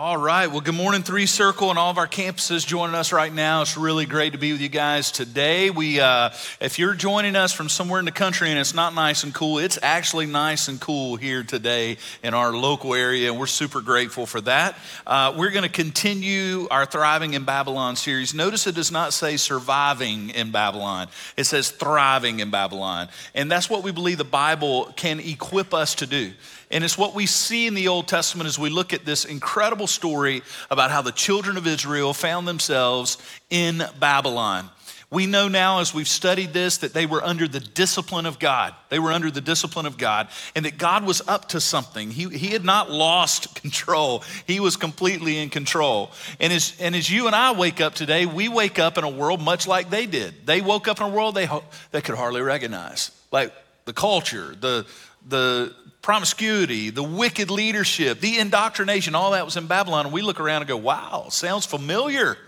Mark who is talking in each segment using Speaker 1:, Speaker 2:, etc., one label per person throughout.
Speaker 1: All right. Well, good morning, Three Circle, and all of our campuses joining us right now. It's really great to be with you guys today. We, uh, if you're joining us from somewhere in the country and it's not nice and cool, it's actually nice and cool here today in our local area, and we're super grateful for that. Uh, we're going to continue our Thriving in Babylon series. Notice it does not say surviving in Babylon; it says thriving in Babylon, and that's what we believe the Bible can equip us to do. And it's what we see in the Old Testament as we look at this incredible story about how the children of Israel found themselves in Babylon. We know now, as we've studied this, that they were under the discipline of God. They were under the discipline of God, and that God was up to something. He, he had not lost control, He was completely in control. And as, and as you and I wake up today, we wake up in a world much like they did. They woke up in a world they, they could hardly recognize, like the culture, the, the promiscuity, the wicked leadership, the indoctrination, all that was in Babylon. And we look around and go, wow, sounds familiar.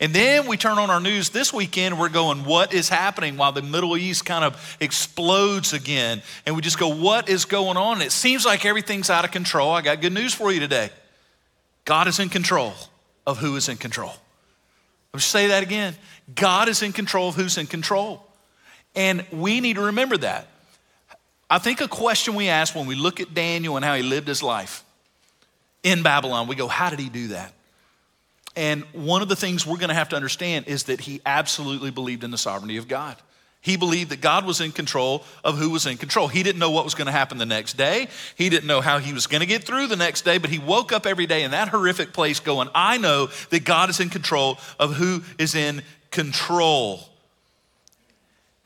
Speaker 1: And then we turn on our news this weekend we're going, what is happening while the Middle East kind of explodes again? And we just go, what is going on? it seems like everything's out of control. I got good news for you today God is in control of who is in control. Let me say that again God is in control of who's in control. And we need to remember that. I think a question we ask when we look at Daniel and how he lived his life in Babylon, we go, How did he do that? And one of the things we're going to have to understand is that he absolutely believed in the sovereignty of God. He believed that God was in control of who was in control. He didn't know what was going to happen the next day. He didn't know how he was going to get through the next day, but he woke up every day in that horrific place going, I know that God is in control of who is in control.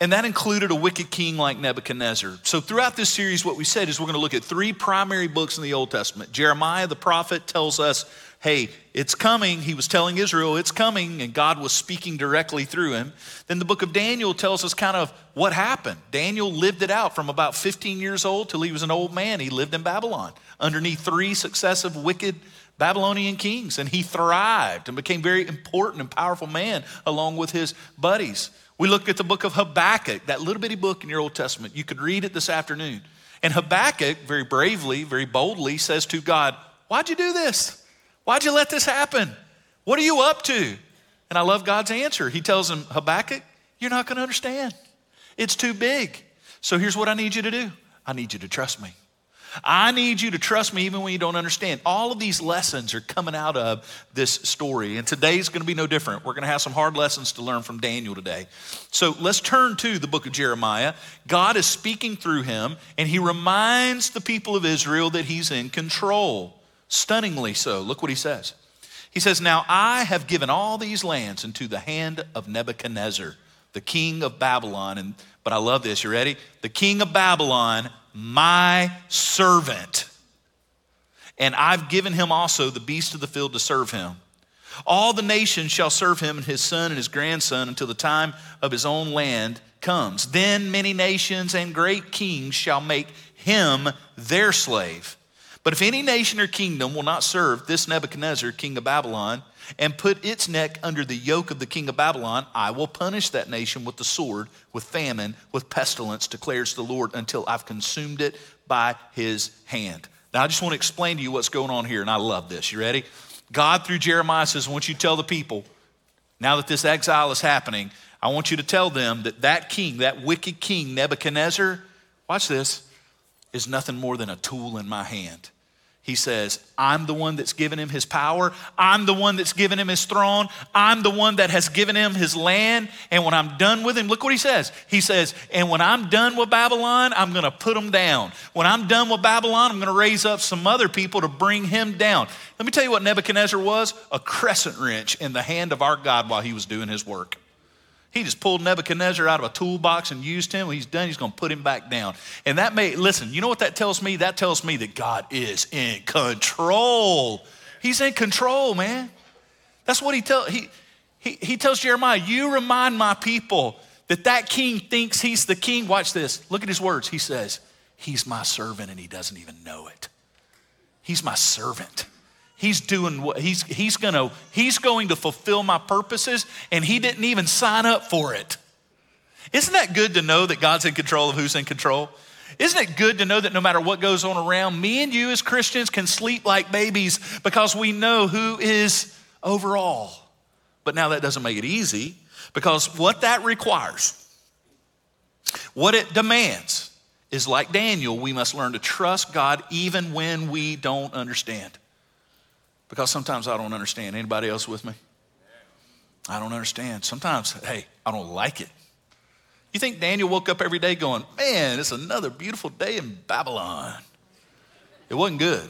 Speaker 1: And that included a wicked king like Nebuchadnezzar. So, throughout this series, what we said is we're going to look at three primary books in the Old Testament. Jeremiah, the prophet, tells us, hey, it's coming. He was telling Israel, it's coming, and God was speaking directly through him. Then the book of Daniel tells us kind of what happened. Daniel lived it out from about 15 years old till he was an old man. He lived in Babylon underneath three successive wicked Babylonian kings, and he thrived and became very important and powerful man along with his buddies. We looked at the book of Habakkuk, that little bitty book in your Old Testament. You could read it this afternoon. And Habakkuk, very bravely, very boldly, says to God, Why'd you do this? Why'd you let this happen? What are you up to? And I love God's answer. He tells him, Habakkuk, you're not going to understand. It's too big. So here's what I need you to do I need you to trust me. I need you to trust me even when you don't understand. All of these lessons are coming out of this story, and today's going to be no different. We're going to have some hard lessons to learn from Daniel today. So let's turn to the book of Jeremiah. God is speaking through him, and he reminds the people of Israel that he's in control. Stunningly so. Look what he says. He says, Now I have given all these lands into the hand of Nebuchadnezzar, the king of Babylon. And but I love this. You ready? The king of Babylon my servant. And I've given him also the beast of the field to serve him. All the nations shall serve him and his son and his grandson until the time of his own land comes. Then many nations and great kings shall make him their slave. But if any nation or kingdom will not serve this Nebuchadnezzar, king of Babylon, and put its neck under the yoke of the king of Babylon, I will punish that nation with the sword, with famine, with pestilence, declares the Lord, until I've consumed it by his hand. Now, I just want to explain to you what's going on here, and I love this. You ready? God, through Jeremiah, says, I want you to tell the people, now that this exile is happening, I want you to tell them that that king, that wicked king, Nebuchadnezzar, watch this, is nothing more than a tool in my hand. He says, I'm the one that's given him his power. I'm the one that's given him his throne. I'm the one that has given him his land. And when I'm done with him, look what he says. He says, And when I'm done with Babylon, I'm going to put him down. When I'm done with Babylon, I'm going to raise up some other people to bring him down. Let me tell you what Nebuchadnezzar was a crescent wrench in the hand of our God while he was doing his work. He just pulled Nebuchadnezzar out of a toolbox and used him. When he's done, he's going to put him back down. And that may, listen, you know what that tells me? That tells me that God is in control. He's in control, man. That's what he tells, he, he, he tells Jeremiah, you remind my people that that king thinks he's the king. Watch this. Look at his words. He says, he's my servant and he doesn't even know it. He's my servant. He's doing what he's, he's, gonna, he's going to fulfill my purposes, and he didn't even sign up for it. Isn't that good to know that God's in control of who's in control? Isn't it good to know that no matter what goes on around, me and you as Christians can sleep like babies because we know who is over all? But now that doesn't make it easy because what that requires, what it demands, is like Daniel, we must learn to trust God even when we don't understand. Because sometimes I don't understand. Anybody else with me? I don't understand. Sometimes, hey, I don't like it. You think Daniel woke up every day going, man, it's another beautiful day in Babylon? It wasn't good.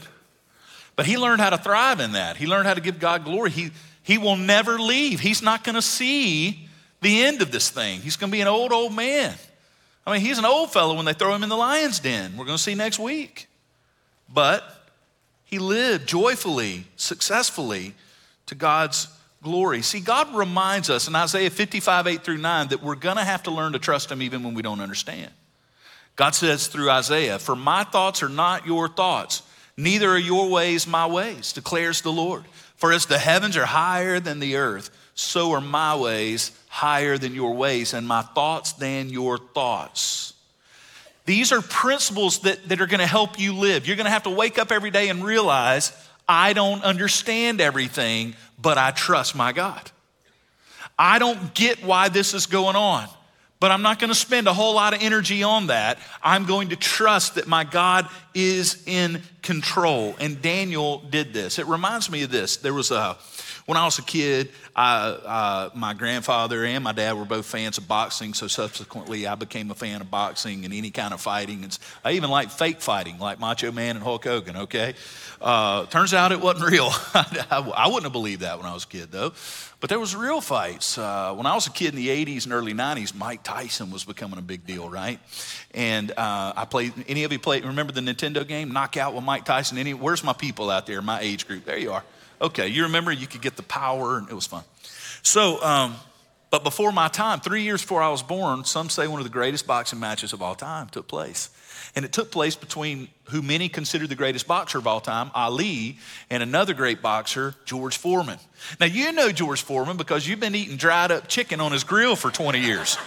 Speaker 1: But he learned how to thrive in that. He learned how to give God glory. He, he will never leave. He's not going to see the end of this thing. He's going to be an old, old man. I mean, he's an old fellow when they throw him in the lion's den. We're going to see next week. But he lived joyfully, successfully to God's glory. See, God reminds us in Isaiah 55, 8 through 9, that we're going to have to learn to trust Him even when we don't understand. God says through Isaiah, For my thoughts are not your thoughts, neither are your ways my ways, declares the Lord. For as the heavens are higher than the earth, so are my ways higher than your ways, and my thoughts than your thoughts. These are principles that, that are going to help you live. You're going to have to wake up every day and realize, I don't understand everything, but I trust my God. I don't get why this is going on, but I'm not going to spend a whole lot of energy on that. I'm going to trust that my God is in control. And Daniel did this. It reminds me of this. There was a, when I was a kid, I, uh, my grandfather and my dad were both fans of boxing, so subsequently I became a fan of boxing and any kind of fighting. And I even like fake fighting, like Macho Man and Hulk Hogan, okay? Uh, turns out it wasn't real. I wouldn't have believed that when I was a kid, though. But there was real fights. Uh, when I was a kid in the 80s and early 90s, Mike Tyson was becoming a big deal, right? And uh, I played, any of you played, remember the Nintendo game, Knockout with Mike Tyson? Any, where's my people out there, my age group? There you are. Okay, you remember you could get the power, and it was fun. So, um, but before my time, three years before I was born, some say one of the greatest boxing matches of all time took place. And it took place between who many consider the greatest boxer of all time, Ali, and another great boxer, George Foreman. Now, you know George Foreman because you've been eating dried up chicken on his grill for 20 years.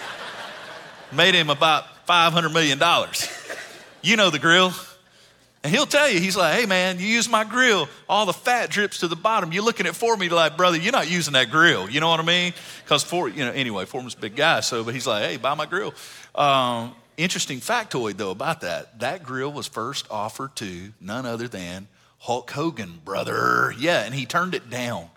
Speaker 1: Made him about $500 million. You know the grill. And he'll tell you, he's like, hey man, you use my grill, all the fat drips to the bottom. You're looking at Foreman, you're like, brother, you're not using that grill. You know what I mean? Because for you know, anyway, Foreman's a big guy, so but he's like, hey, buy my grill. Um, Interesting factoid, though, about that. That grill was first offered to none other than Hulk Hogan, brother. Yeah, and he turned it down.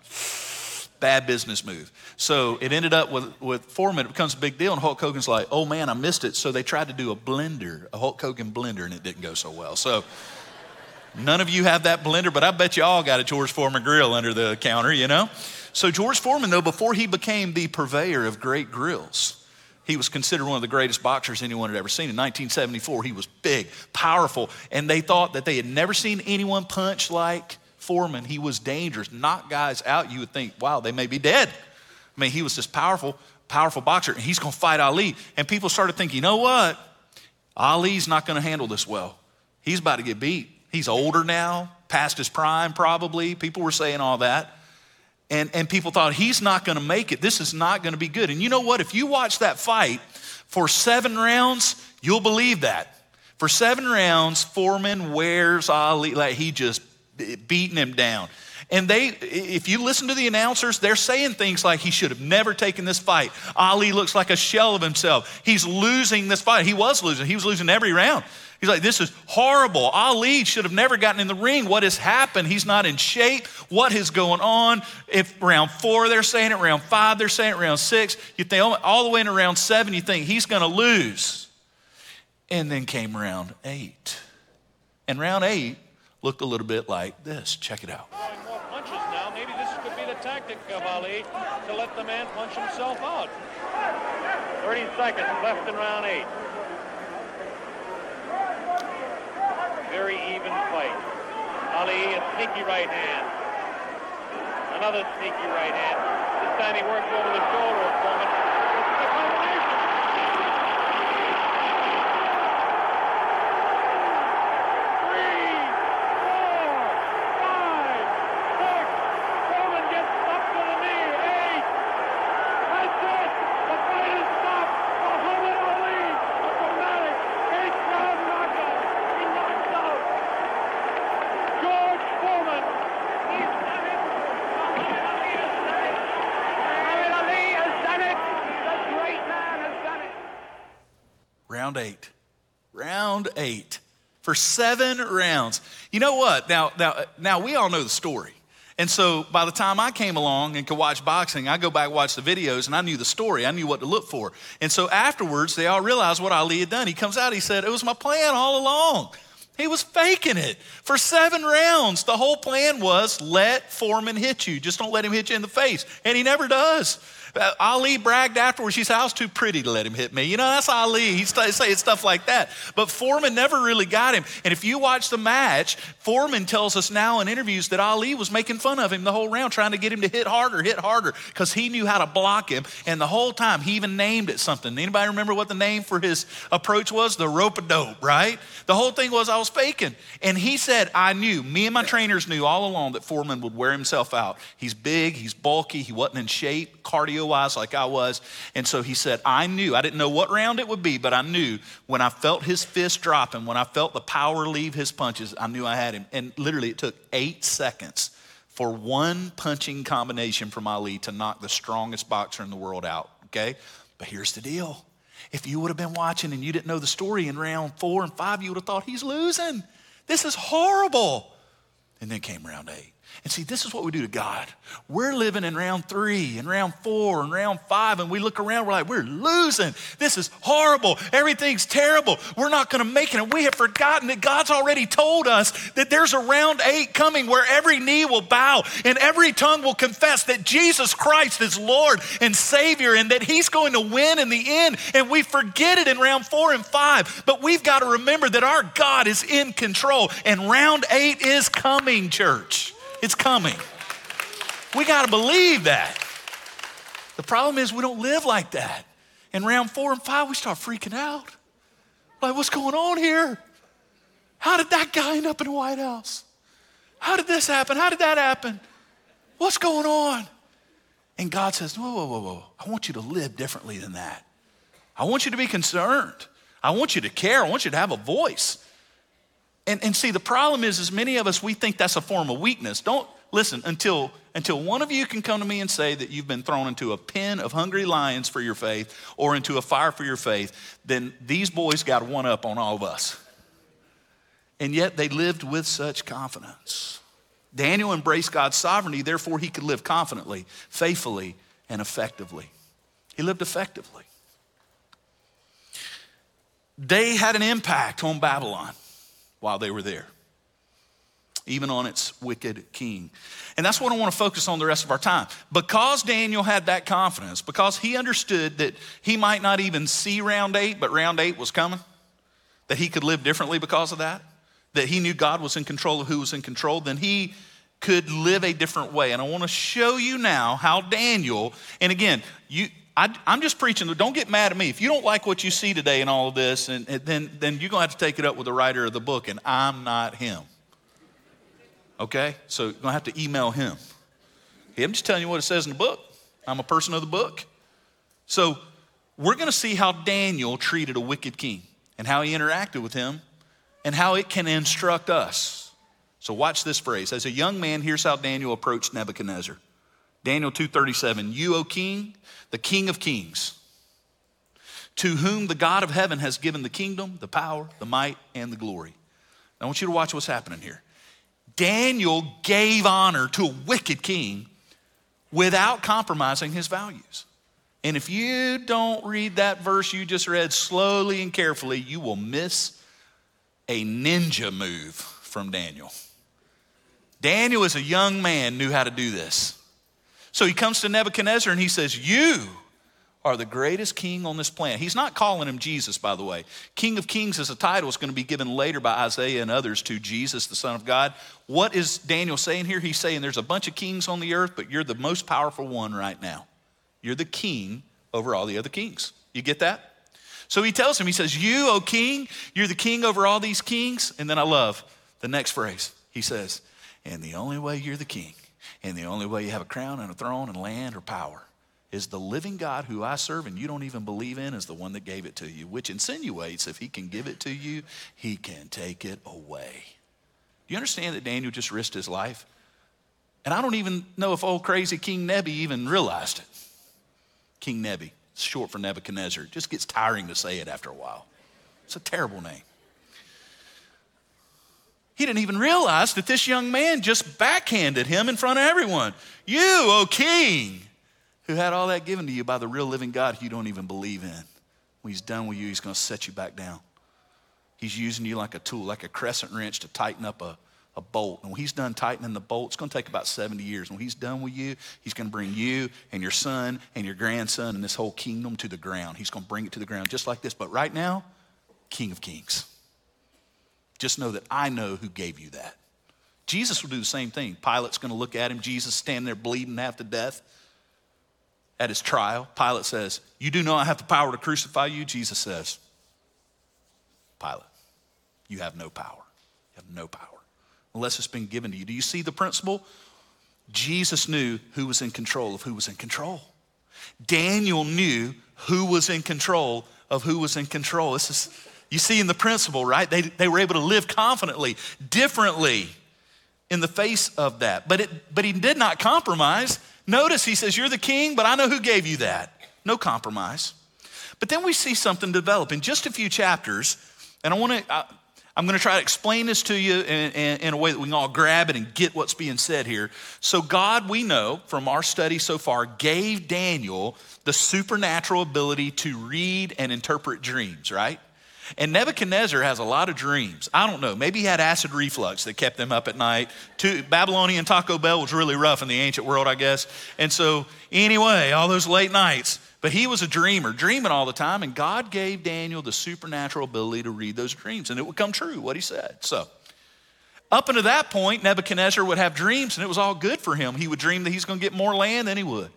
Speaker 1: Bad business move. So it ended up with, with Foreman, it becomes a big deal, and Hulk Hogan's like, oh man, I missed it. So they tried to do a blender, a Hulk Hogan blender, and it didn't go so well. So none of you have that blender, but I bet you all got a George Foreman grill under the counter, you know? So George Foreman, though, before he became the purveyor of great grills, he was considered one of the greatest boxers anyone had ever seen. In 1974, he was big, powerful, and they thought that they had never seen anyone punch like Foreman. He was dangerous, knock guys out. You would think, wow, they may be dead. I mean, he was this powerful, powerful boxer, and he's going to fight Ali. And people started thinking, you know what? Ali's not going to handle this well. He's about to get beat. He's older now, past his prime, probably. People were saying all that. And, and people thought, he's not going to make it. This is not going to be good. And you know what? If you watch that fight for seven rounds, you'll believe that. For seven rounds, Foreman wears Ali, like he just beating him down. And they, if you listen to the announcers, they're saying things like he should have never taken this fight. Ali looks like a shell of himself. He's losing this fight. He was losing. He was losing every round. He's like, this is horrible. Ali should have never gotten in the ring. What has happened? He's not in shape. What is going on? If round four they're saying it, round five they're saying it, round six, you think oh, all the way into round seven, you think he's going to lose. And then came round eight. And round eight looked a little bit like this. Check it out.
Speaker 2: More punches now. Maybe this could be the tactic of Ali to let the man punch himself out. 30 seconds left in round eight. very even fight. Ali, a sneaky right hand. Another sneaky right hand. This time he works over the shoulder
Speaker 1: round eight. Round eight. For seven rounds. You know what? Now, now, now we all know the story. And so by the time I came along and could watch boxing, I go back watch the videos and I knew the story. I knew what to look for. And so afterwards, they all realized what Ali had done. He comes out, he said, It was my plan all along. He was faking it for seven rounds. The whole plan was let Foreman hit you. Just don't let him hit you in the face. And he never does. Uh, Ali bragged afterwards. She said, I was too pretty to let him hit me. You know, that's Ali. He's saying stuff like that. But Foreman never really got him. And if you watch the match, Foreman tells us now in interviews that Ali was making fun of him the whole round, trying to get him to hit harder, hit harder, because he knew how to block him. And the whole time, he even named it something. Anybody remember what the name for his approach was? The rope a dope, right? The whole thing was I was faking. And he said, I knew, me and my trainers knew all along that Foreman would wear himself out. He's big, he's bulky, he wasn't in shape, cardio wise like I was. And so he said, I knew, I didn't know what round it would be, but I knew when I felt his fist dropping, when I felt the power leave his punches, I knew I had him. And literally, it took eight seconds for one punching combination from Ali to knock the strongest boxer in the world out, okay? But here's the deal. If you would have been watching and you didn't know the story in round four and five, you would have thought he's losing. This is horrible. And then came round eight. And see, this is what we do to God. We're living in round three and round four and round five, and we look around, we're like, we're losing. This is horrible. Everything's terrible. We're not going to make it. And we have forgotten that God's already told us that there's a round eight coming where every knee will bow and every tongue will confess that Jesus Christ is Lord and Savior and that He's going to win in the end. And we forget it in round four and five. But we've got to remember that our God is in control, and round eight is coming, church. It's coming. We got to believe that. The problem is we don't live like that. In round four and five, we start freaking out. Like, what's going on here? How did that guy end up in the White House? How did this happen? How did that happen? What's going on? And God says, Whoa, whoa, whoa, whoa. I want you to live differently than that. I want you to be concerned. I want you to care. I want you to have a voice. And, and see, the problem is, as many of us, we think that's a form of weakness. Don't listen until, until one of you can come to me and say that you've been thrown into a pen of hungry lions for your faith or into a fire for your faith, then these boys got one up on all of us. And yet they lived with such confidence. Daniel embraced God's sovereignty, therefore, he could live confidently, faithfully, and effectively. He lived effectively. They had an impact on Babylon while they were there, even on its wicked king. And that's what I want to focus on the rest of our time. Because Daniel had that confidence, because he understood that he might not even see round eight, but round eight was coming, that he could live differently because of that, that he knew God was in control of who was in control, then he could live a different way. And I want to show you now how Daniel, and again, you I, am just preaching. Don't get mad at me. If you don't like what you see today in all of this, and, and then, then you're going to have to take it up with the writer of the book, and I'm not him. Okay? So you're going to have to email him. I'm just telling you what it says in the book. I'm a person of the book. So we're going to see how Daniel treated a wicked king and how he interacted with him and how it can instruct us. So watch this phrase. As a young man, here's how Daniel approached Nebuchadnezzar. Daniel 2:37, "You, O king, the king of kings, to whom the God of heaven has given the kingdom, the power, the might, and the glory." I want you to watch what's happening here. Daniel gave honor to a wicked king without compromising his values. And if you don't read that verse you just read slowly and carefully, you will miss a ninja move from Daniel. Daniel, as a young man, knew how to do this. So he comes to Nebuchadnezzar and he says, You are the greatest king on this planet. He's not calling him Jesus, by the way. King of Kings is a title that's going to be given later by Isaiah and others to Jesus, the Son of God. What is Daniel saying here? He's saying there's a bunch of kings on the earth, but you're the most powerful one right now. You're the king over all the other kings. You get that? So he tells him, he says, You, O king, you're the king over all these kings. And then I love the next phrase. He says, And the only way you're the king and the only way you have a crown and a throne and land or power is the living God who I serve and you don't even believe in is the one that gave it to you, which insinuates if he can give it to you, he can take it away. Do you understand that Daniel just risked his life? And I don't even know if old crazy King Nebi even realized it. King Nebi, short for Nebuchadnezzar. Just gets tiring to say it after a while. It's a terrible name. He didn't even realize that this young man just backhanded him in front of everyone. You, O king, who had all that given to you by the real living God you don't even believe in. When he's done with you, he's going to set you back down. He's using you like a tool, like a crescent wrench to tighten up a, a bolt. And when he's done tightening the bolt, it's going to take about 70 years. When he's done with you, he's going to bring you and your son and your grandson and this whole kingdom to the ground. He's going to bring it to the ground just like this. But right now, King of Kings. Just know that I know who gave you that. Jesus will do the same thing. Pilate's going to look at him. Jesus standing there bleeding half to death at his trial. Pilate says, You do know I have the power to crucify you? Jesus says, Pilate, you have no power. You have no power unless it's been given to you. Do you see the principle? Jesus knew who was in control of who was in control. Daniel knew who was in control of who was in control. This is you see in the principle, right? They, they were able to live confidently, differently in the face of that. But, it, but he did not compromise. Notice he says, You're the king, but I know who gave you that. No compromise. But then we see something develop in just a few chapters, and I want to. I'm going to try to explain this to you in, in, in, a way that we can all grab it and get what's being said here. So, God, we know from our study so far, gave Daniel the supernatural ability to read and interpret dreams, right? And Nebuchadnezzar has a lot of dreams. I don't know. Maybe he had acid reflux that kept him up at night. Babylonian Taco Bell was really rough in the ancient world, I guess. And so, anyway, all those late nights. But he was a dreamer, dreaming all the time. And God gave Daniel the supernatural ability to read those dreams. And it would come true, what he said. So, up until that point, Nebuchadnezzar would have dreams, and it was all good for him. He would dream that he's going to get more land than he would,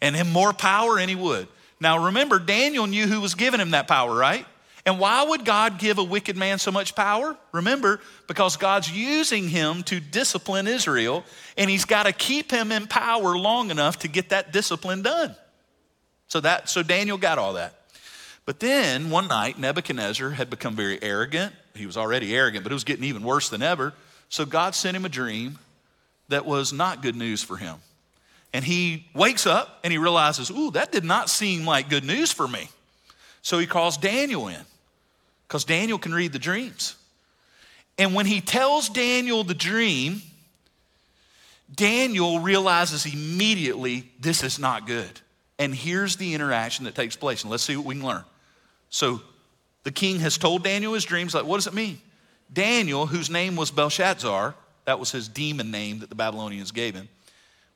Speaker 1: and him more power than he would. Now, remember, Daniel knew who was giving him that power, right? And why would God give a wicked man so much power? Remember, because God's using him to discipline Israel, and he's got to keep him in power long enough to get that discipline done. So that so Daniel got all that. But then one night Nebuchadnezzar had become very arrogant. He was already arrogant, but it was getting even worse than ever. So God sent him a dream that was not good news for him. And he wakes up and he realizes, "Ooh, that did not seem like good news for me." So he calls Daniel in because Daniel can read the dreams. And when he tells Daniel the dream, Daniel realizes immediately this is not good. And here's the interaction that takes place. And let's see what we can learn. So the king has told Daniel his dreams. Like, what does it mean? Daniel, whose name was Belteshazzar, that was his demon name that the Babylonians gave him.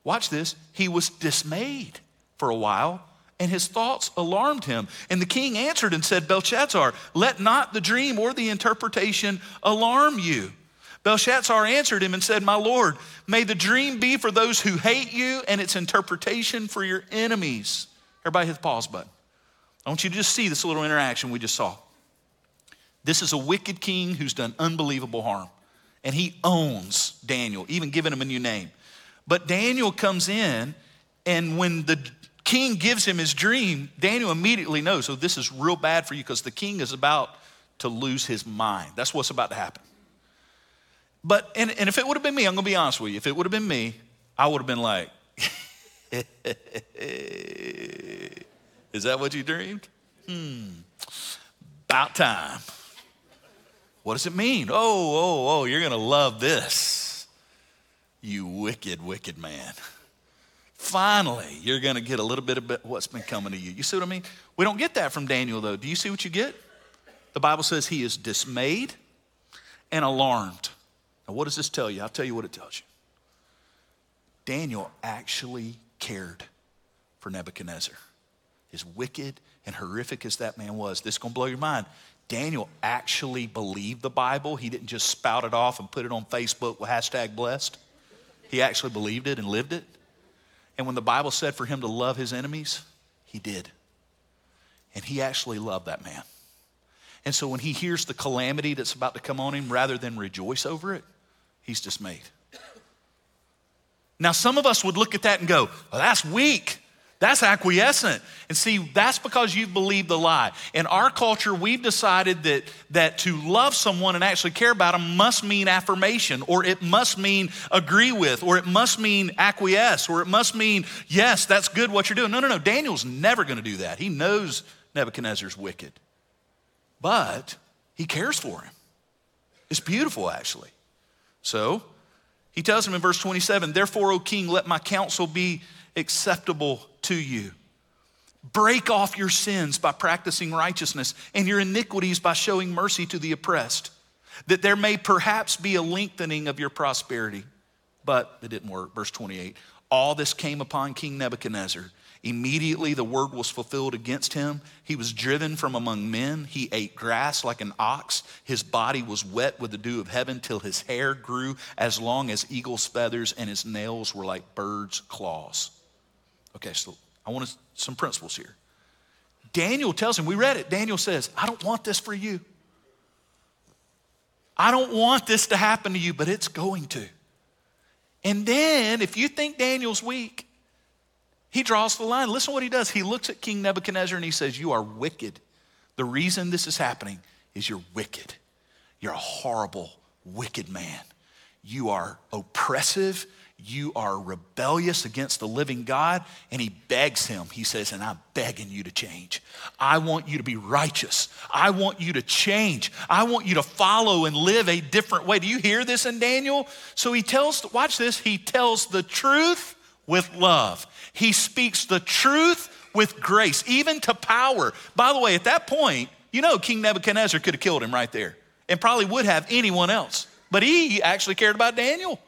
Speaker 1: Watch this. He was dismayed for a while and his thoughts alarmed him. And the king answered and said, Belteshazzar, let not the dream or the interpretation alarm you. Belteshazzar answered him and said, My Lord, may the dream be for those who hate you and its interpretation for your enemies. Everybody hit the pause button. I want you to just see this little interaction we just saw. This is a wicked king who's done unbelievable harm. And he owns Daniel, even giving him a new name. But Daniel comes in, and when the king gives him his dream, Daniel immediately knows, so this is real bad for you because the king is about to lose his mind. That's what's about to happen. But, and, and if it would have been me, I'm going to be honest with you, if it would have been me, I would have been like, is that what you dreamed? Hmm, about time. What does it mean? Oh, oh, oh, you're going to love this, you wicked, wicked man. Finally, you're going to get a little bit of what's been coming to you. You see what I mean? We don't get that from Daniel, though. Do you see what you get? The Bible says he is dismayed and alarmed. Now, what does this tell you? I'll tell you what it tells you. Daniel actually cared for Nebuchadnezzar. As wicked and horrific as that man was, this is going to blow your mind. Daniel actually believed the Bible. He didn't just spout it off and put it on Facebook with hashtag blessed. He actually believed it and lived it. And when the Bible said for him to love his enemies, he did. And he actually loved that man. And so when he hears the calamity that's about to come on him, rather than rejoice over it, he's dismayed. Now, some of us would look at that and go, well, that's weak. That's acquiescent. And see, that's because you've believed the lie. In our culture, we've decided that, that to love someone and actually care about them must mean affirmation, or it must mean agree with, or it must mean acquiesce, or it must mean, yes, that's good what you're doing. No, no, no. Daniel's never going to do that. He knows Nebuchadnezzar's wicked. But He cares for him. It's beautiful, actually. So he tells him in verse 27 Therefore, O king, let my counsel be acceptable to you. Break off your sins by practicing righteousness and your iniquities by showing mercy to the oppressed, that there may perhaps be a lengthening of your prosperity. But it didn't work. Verse 28 All this came upon King Nebuchadnezzar. Immediately the word was fulfilled against him. He was driven from among men. He ate grass like an ox. His body was wet with the dew of heaven till his hair grew as long as eagle's feathers and his nails were like birds' claws. Okay, so I want some principles here. Daniel tells him, we read it. Daniel says, I don't want this for you. I don't want this to happen to you, but it's going to. And then, if you think Daniel's weak, he draws the line. Listen to what he does. He looks at King Nebuchadnezzar and he says, You are wicked. The reason this is happening is you're wicked. You're a horrible, wicked man. You are oppressive you are rebellious against the living God. And he begs him. He says, And I'm begging you to change. I want you to be righteous. I want you to change. I want you to follow and live a different way. Do you hear this in Daniel? So he tells, watch this, he tells the truth with love. He speaks the truth with grace, even to power. By the way, at that point, you know, King Nebuchadnezzar could have killed him right there and probably would have anyone else. But he actually cared about Daniel.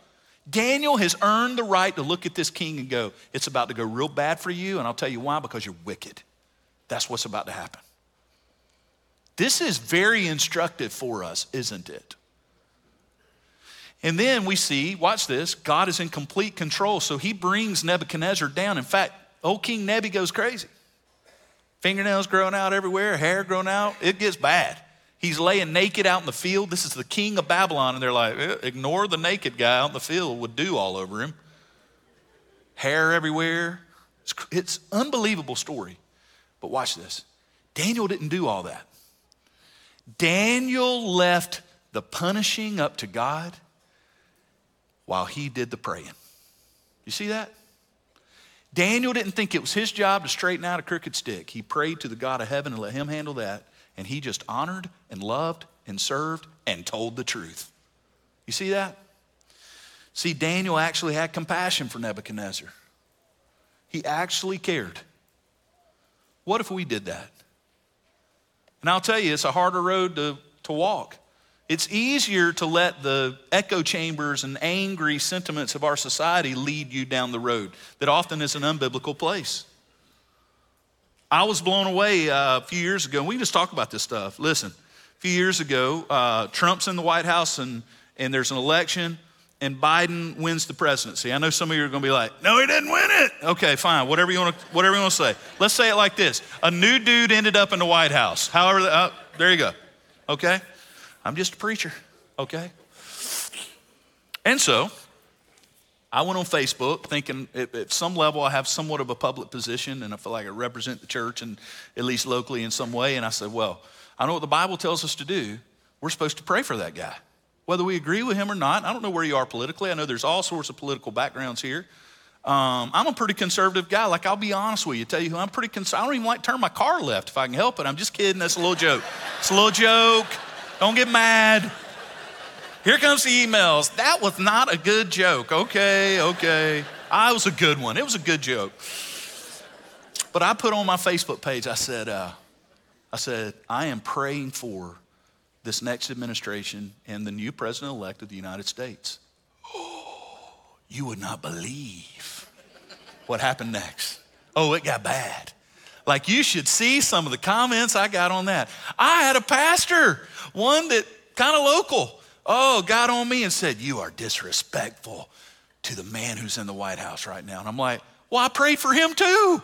Speaker 1: Daniel has earned the right to look at this king and go, It's about to go real bad for you, and I'll tell you why because you're wicked. That's what's about to happen. This is very instructive for us, isn't it? And then we see, watch this, God is in complete control. So he brings Nebuchadnezzar down. In fact, old King Nebi goes crazy. Fingernails growing out everywhere, hair growing out. It gets bad. He's laying naked out in the field. This is the king of Babylon. And they're like, eh, ignore the naked guy out in the field with dew all over him. Hair everywhere. It's, it's unbelievable story. But watch this. Daniel didn't do all that. Daniel left the punishing up to God while he did the praying. You see that? Daniel didn't think it was his job to straighten out a crooked stick. He prayed to the God of heaven and let him handle that and he just honored and loved and served and told the truth. You see that? See, Daniel actually had compassion for Nebuchadnezzar. He actually cared. What if we did that? And I'll tell you, it's a harder road to, to walk. It's easier to let the echo chambers and angry sentiments of our society lead you down the road that often is an unbiblical place. I was blown away uh, a few years ago, and we just talk about this stuff. Listen, a few years ago, uh, Trump's in the White House, and, and there's an election, and Biden wins the presidency. I know some of you are going to be like, "No, he didn't win it." Okay, fine. Whatever you want to, whatever you want to say. Let's say it like this: A new dude ended up in the White House. However, uh, there you go. Okay, I'm just a preacher. Okay, and so I went on Facebook thinking at, some level I have somewhat of a public position and I feel like I represent the church and at least locally in some way. And I said, well, I know what the Bible tells us to do. We're supposed to pray for that guy. Whether we agree with him or not, I don't know where you are politically. I know there's all sorts of political backgrounds here. Um, I'm a pretty conservative guy. Like, I'll be honest with you, tell you who I'm pretty conservative. I don't even like turn my car left if I can help it. I'm just kidding. That's a little joke. It's a little joke. Don't get mad. Here comes the emails. That was not a good joke. Okay, okay. I was a good one. It was a good joke. But I put on my Facebook page, I said, uh, I said, I am praying for this next administration and the new president elect of the United States. You would not believe what happened next. Oh, it got bad. Like you should see some of the comments I got on that. I had a pastor, one that kind of local oh, got on me and said, You are disrespectful to the man who's in the White House right now. And I'm like, Well, I prayed for him too.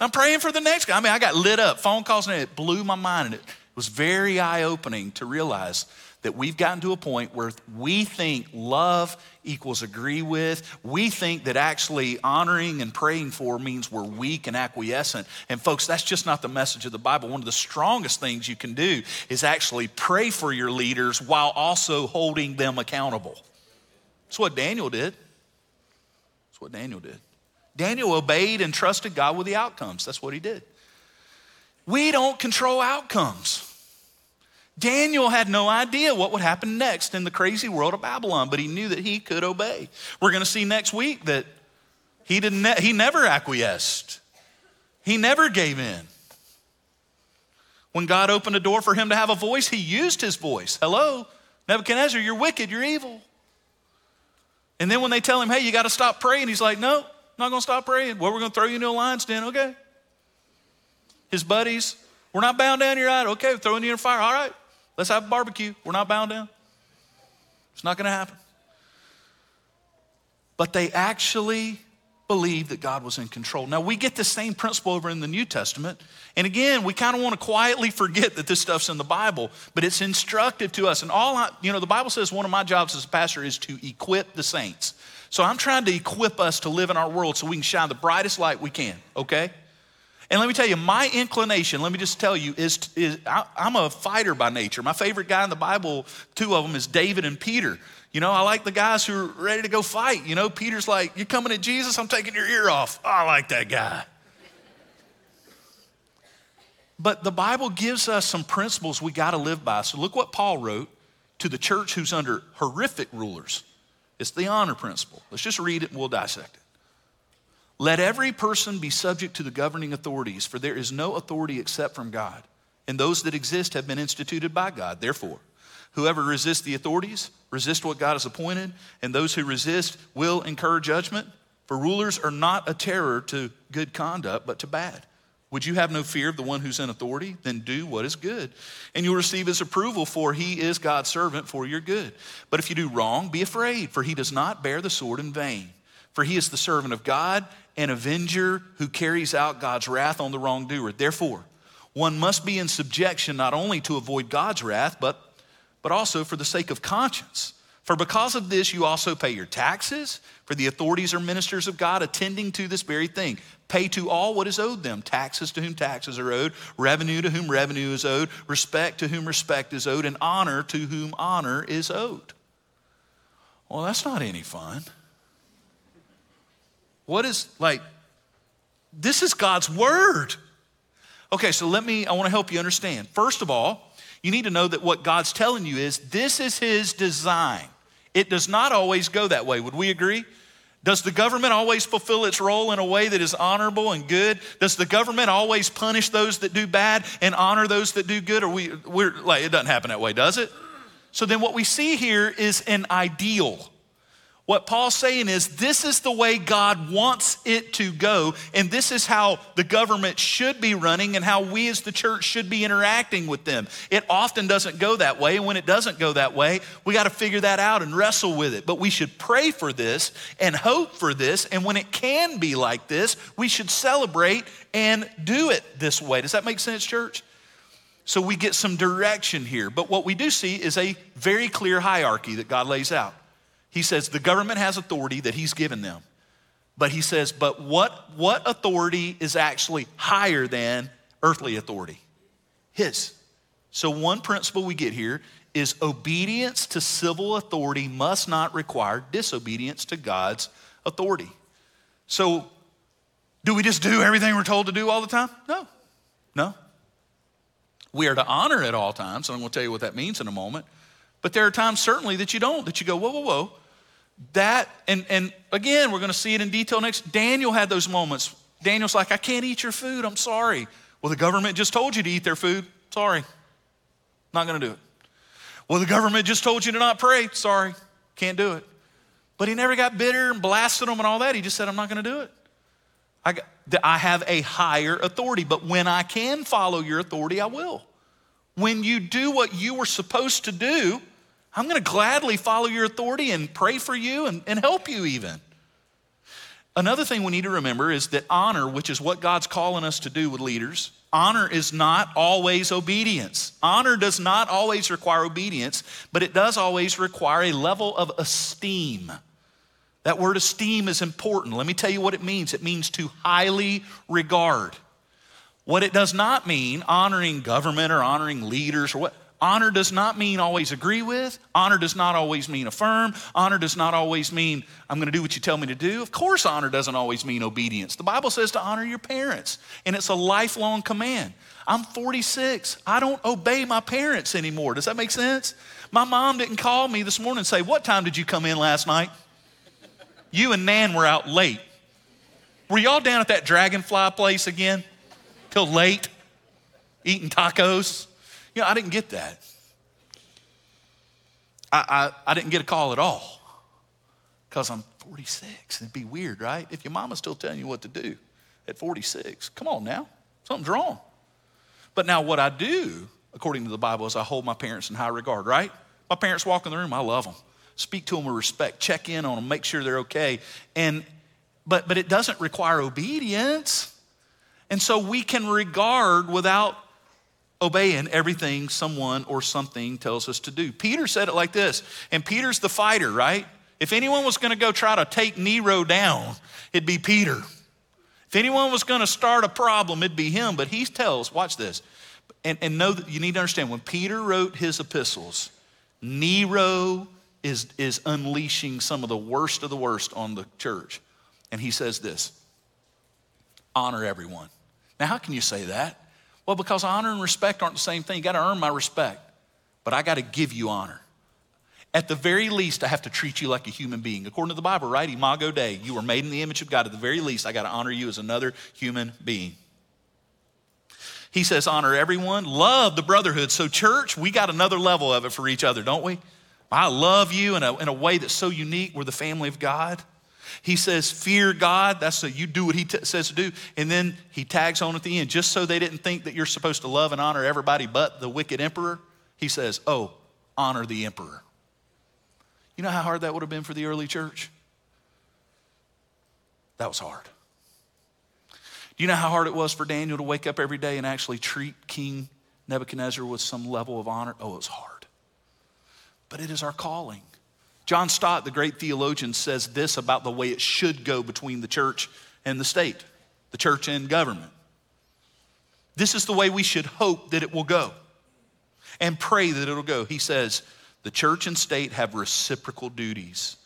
Speaker 1: I'm praying for the next guy. I mean, I got lit up, phone calls, and it blew my mind. And it was very eye opening to realize that we've gotten to a point where we think love equals agree with. We think that actually honoring and praying for means we're weak and acquiescent. And folks, that's just not the message of the Bible. One of the strongest things you can do is actually pray for your leaders while also holding them accountable. That's what Daniel did. That's what Daniel did. Daniel obeyed and trusted God with the outcomes. That's what he did. We don't control outcomes. Daniel had no idea what would happen next in the crazy world of Babylon, but he knew that he could obey. We're going to see next week that he, didn't, he never acquiesced, he never gave in. When God opened a door for him to have a voice, he used his voice. Hello, Nebuchadnezzar, you're wicked, you're evil. And then when they tell him, hey, you got to stop praying, he's like, no, not going to stop praying. Well, we're going to throw you into a lion's den. Okay. His buddies, we're not bound down. You're right. Okay, throwing you in fire. All right, let's have a barbecue. We're not bound down. It's not going to happen. But they actually believed that God was in control. Now, we get the same principle over in the New Testament. And again, we kind of want to quietly forget that this stuff's in the Bible, but it's instructive to us. And all I, you know, the Bible says one of my jobs as a pastor is to equip the saints. So I'm trying to equip us to live in our world so we can shine the brightest light we can, okay? And let me tell you, my inclination, let me just tell you, is, is I, I'm a fighter by nature. My favorite guy in the Bible, two of them, is David and Peter. You know, I like the guys who are ready to go fight. You know, Peter's like, You're coming at Jesus, I'm taking your ear off. Oh, I like that guy. But the Bible gives us some principles we got to live by. So look what Paul wrote to the church who's under horrific rulers. It's the honor principle. Let's just read it and we'll dissect it. Let every person be subject to the governing authorities, for there is no authority except from God, and those that exist have been instituted by God. Therefore, whoever resists the authorities, resist what God has appointed, and those who resist will incur judgment. For rulers are not a terror to good conduct, but to bad. Would you have no fear of the one who's in authority? Then do what is good. And you'll receive his approval, for he is God's servant for your good. But if you do wrong, be afraid, for he does not bear the sword in vain. For he is the servant of God, an avenger who carries out God's wrath on the wrongdoer. Therefore, one must be in subjection not only to avoid God's wrath, but, but also for the sake of conscience. For because of this, you also pay your taxes, for the authorities are ministers of God attending to this very thing. Pay to all what is owed them taxes to whom taxes are owed, revenue to whom revenue is owed, respect to whom respect is owed, and honor to whom honor is owed. Well, that's not any fun. What is, like, this is God's word. Okay, so let me, I want to help you understand. First of all, you need to know that what God's telling you is this is His design. It does not always go that way. Would we agree? Does the government always fulfill its role in a way that is honorable and good? Does the government always punish those that do bad and honor those that do good? Or we, we're like, it doesn't happen that way, does it? So then what we see here is an ideal. What Paul's saying is, this is the way God wants it to go, and this is how the government should be running and how we as the church should be interacting with them. It often doesn't go that way, and when it doesn't go that way, we got to figure that out and wrestle with it. But we should pray for this and hope for this, and when it can be like this, we should celebrate and do it this way. Does that make sense, church? So we get some direction here, but what we do see is a very clear hierarchy that God lays out. He says the government has authority that he's given them. But he says, but what, what authority is actually higher than earthly authority? His. So, one principle we get here is obedience to civil authority must not require disobedience to God's authority. So, do we just do everything we're told to do all the time? No. No. We are to honor at all times, and I'm going to tell you what that means in a moment. But there are times certainly that you don't, that you go, whoa, whoa, whoa that, and, and again, we're going to see it in detail next. Daniel had those moments. Daniel's like, I can't eat your food. I'm sorry. Well, the government just told you to eat their food. Sorry. Not going to do it. Well, the government just told you to not pray. Sorry. Can't do it. But he never got bitter and blasted them and all that. He just said, I'm not going to do it. I, got, I have a higher authority, but when I can follow your authority, I will. When you do what you were supposed to do, I'm going to gladly follow your authority and pray for you and, and help you even. Another thing we need to remember is that honor, which is what God's calling us to do with leaders, honor is not always obedience. Honor does not always require obedience, but it does always require a level of esteem. That word esteem is important. Let me tell you what it means it means to highly regard. What it does not mean, honoring government or honoring leaders or what, Honor does not mean always agree with. Honor does not always mean affirm. Honor does not always mean I'm going to do what you tell me to do. Of course, honor doesn't always mean obedience. The Bible says to honor your parents, and it's a lifelong command. I'm 46. I don't obey my parents anymore. Does that make sense? My mom didn't call me this morning and say, What time did you come in last night? You and Nan were out late. Were y'all down at that dragonfly place again? Till late? Eating tacos? You know, I didn't get that. I, I, I didn't get a call at all because I'm 46. It'd be weird, right? If your mama's still telling you what to do at 46, come on now, something's wrong. But now, what I do, according to the Bible, is I hold my parents in high regard, right? My parents walk in the room, I love them. Speak to them with respect, check in on them, make sure they're okay. And but but it doesn't require obedience. And so we can regard without obeying everything someone or something tells us to do. Peter said it like this, and Peter's the fighter, right? If anyone was going to go try to take Nero down, it'd be Peter. If anyone was going to start a problem, it'd be him. But he tells, watch this, and, and know that you need to understand when Peter wrote his epistles, Nero is, is unleashing some of the worst of the worst on the church. And he says this honor everyone. Now, how can you say that? Well, because honor and respect aren't the same thing. You got to earn my respect, but I got to give you honor. At the very least, I have to treat you like a human being. According to the Bible, right? Imago Dei, you were made in the image of God. At the very least, I got to honor you as another human being. He says, honor everyone, love the brotherhood. So, church, we got another level of it for each other, don't we? I love you in a, in a way that's so unique. We're the family of God. He says, Fear God. That's so you do what He t- says to do. And then He tags on at the end, just so they didn't think that you're supposed to love and honor everybody but the wicked emperor. He says, Oh, honor the emperor. You know how hard that would have been for the early church? That was hard. Do you know how hard it was for Daniel to wake up every day and actually treat King Nebuchadnezzar with some level of honor? Oh, it was hard. But it is our calling. John Stott, the great theologian, says this about the way it should go between the church and the state, the church and government. This is the way we should hope that it will go and pray that it'll go. He says, the church and state have reciprocal duties.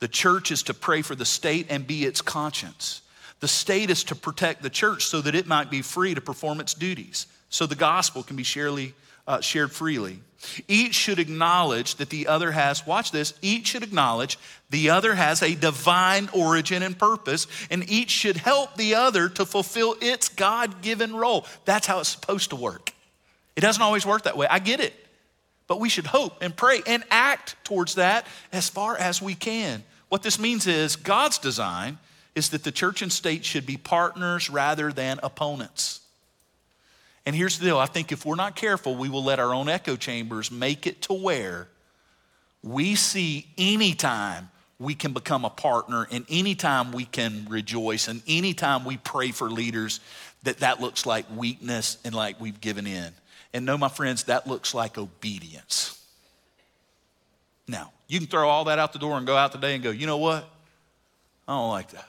Speaker 1: The church is to pray for the state and be its conscience. The state is to protect the church so that it might be free to perform its duties, so the gospel can be shared, uh, shared freely. Each should acknowledge that the other has, watch this, each should acknowledge the other has a divine origin and purpose, and each should help the other to fulfill its God given role. That's how it's supposed to work. It doesn't always work that way. I get it. But we should hope and pray and act towards that as far as we can. What this means is God's design is that the church and state should be partners rather than opponents. And here's the deal I think if we're not careful, we will let our own echo chambers make it to where we see anytime we can become a partner and anytime we can rejoice and anytime we pray for leaders that that looks like weakness and like we've given in. And no, my friends, that looks like obedience. Now, you can throw all that out the door and go out today and go, you know what? I don't like that.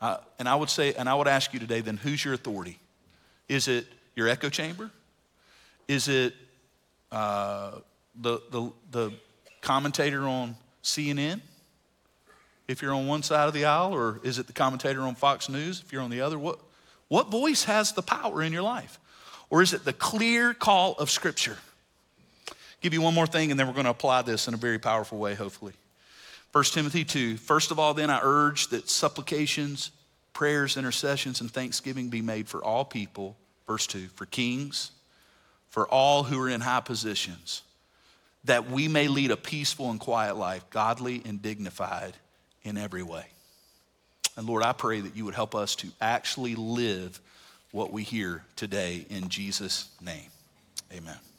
Speaker 1: Uh, and I would say, and I would ask you today, then who's your authority? Is it your echo chamber? Is it uh, the, the, the commentator on CNN? If you're on one side of the aisle, or is it the commentator on Fox News if you're on the other? What, what voice has the power in your life? Or is it the clear call of Scripture? Give you one more thing, and then we're going to apply this in a very powerful way, hopefully. 1 Timothy 2. First of all, then I urge that supplications, prayers, intercessions, and thanksgiving be made for all people. Verse 2 for kings, for all who are in high positions, that we may lead a peaceful and quiet life, godly and dignified in every way. And Lord, I pray that you would help us to actually live what we hear today in Jesus' name. Amen.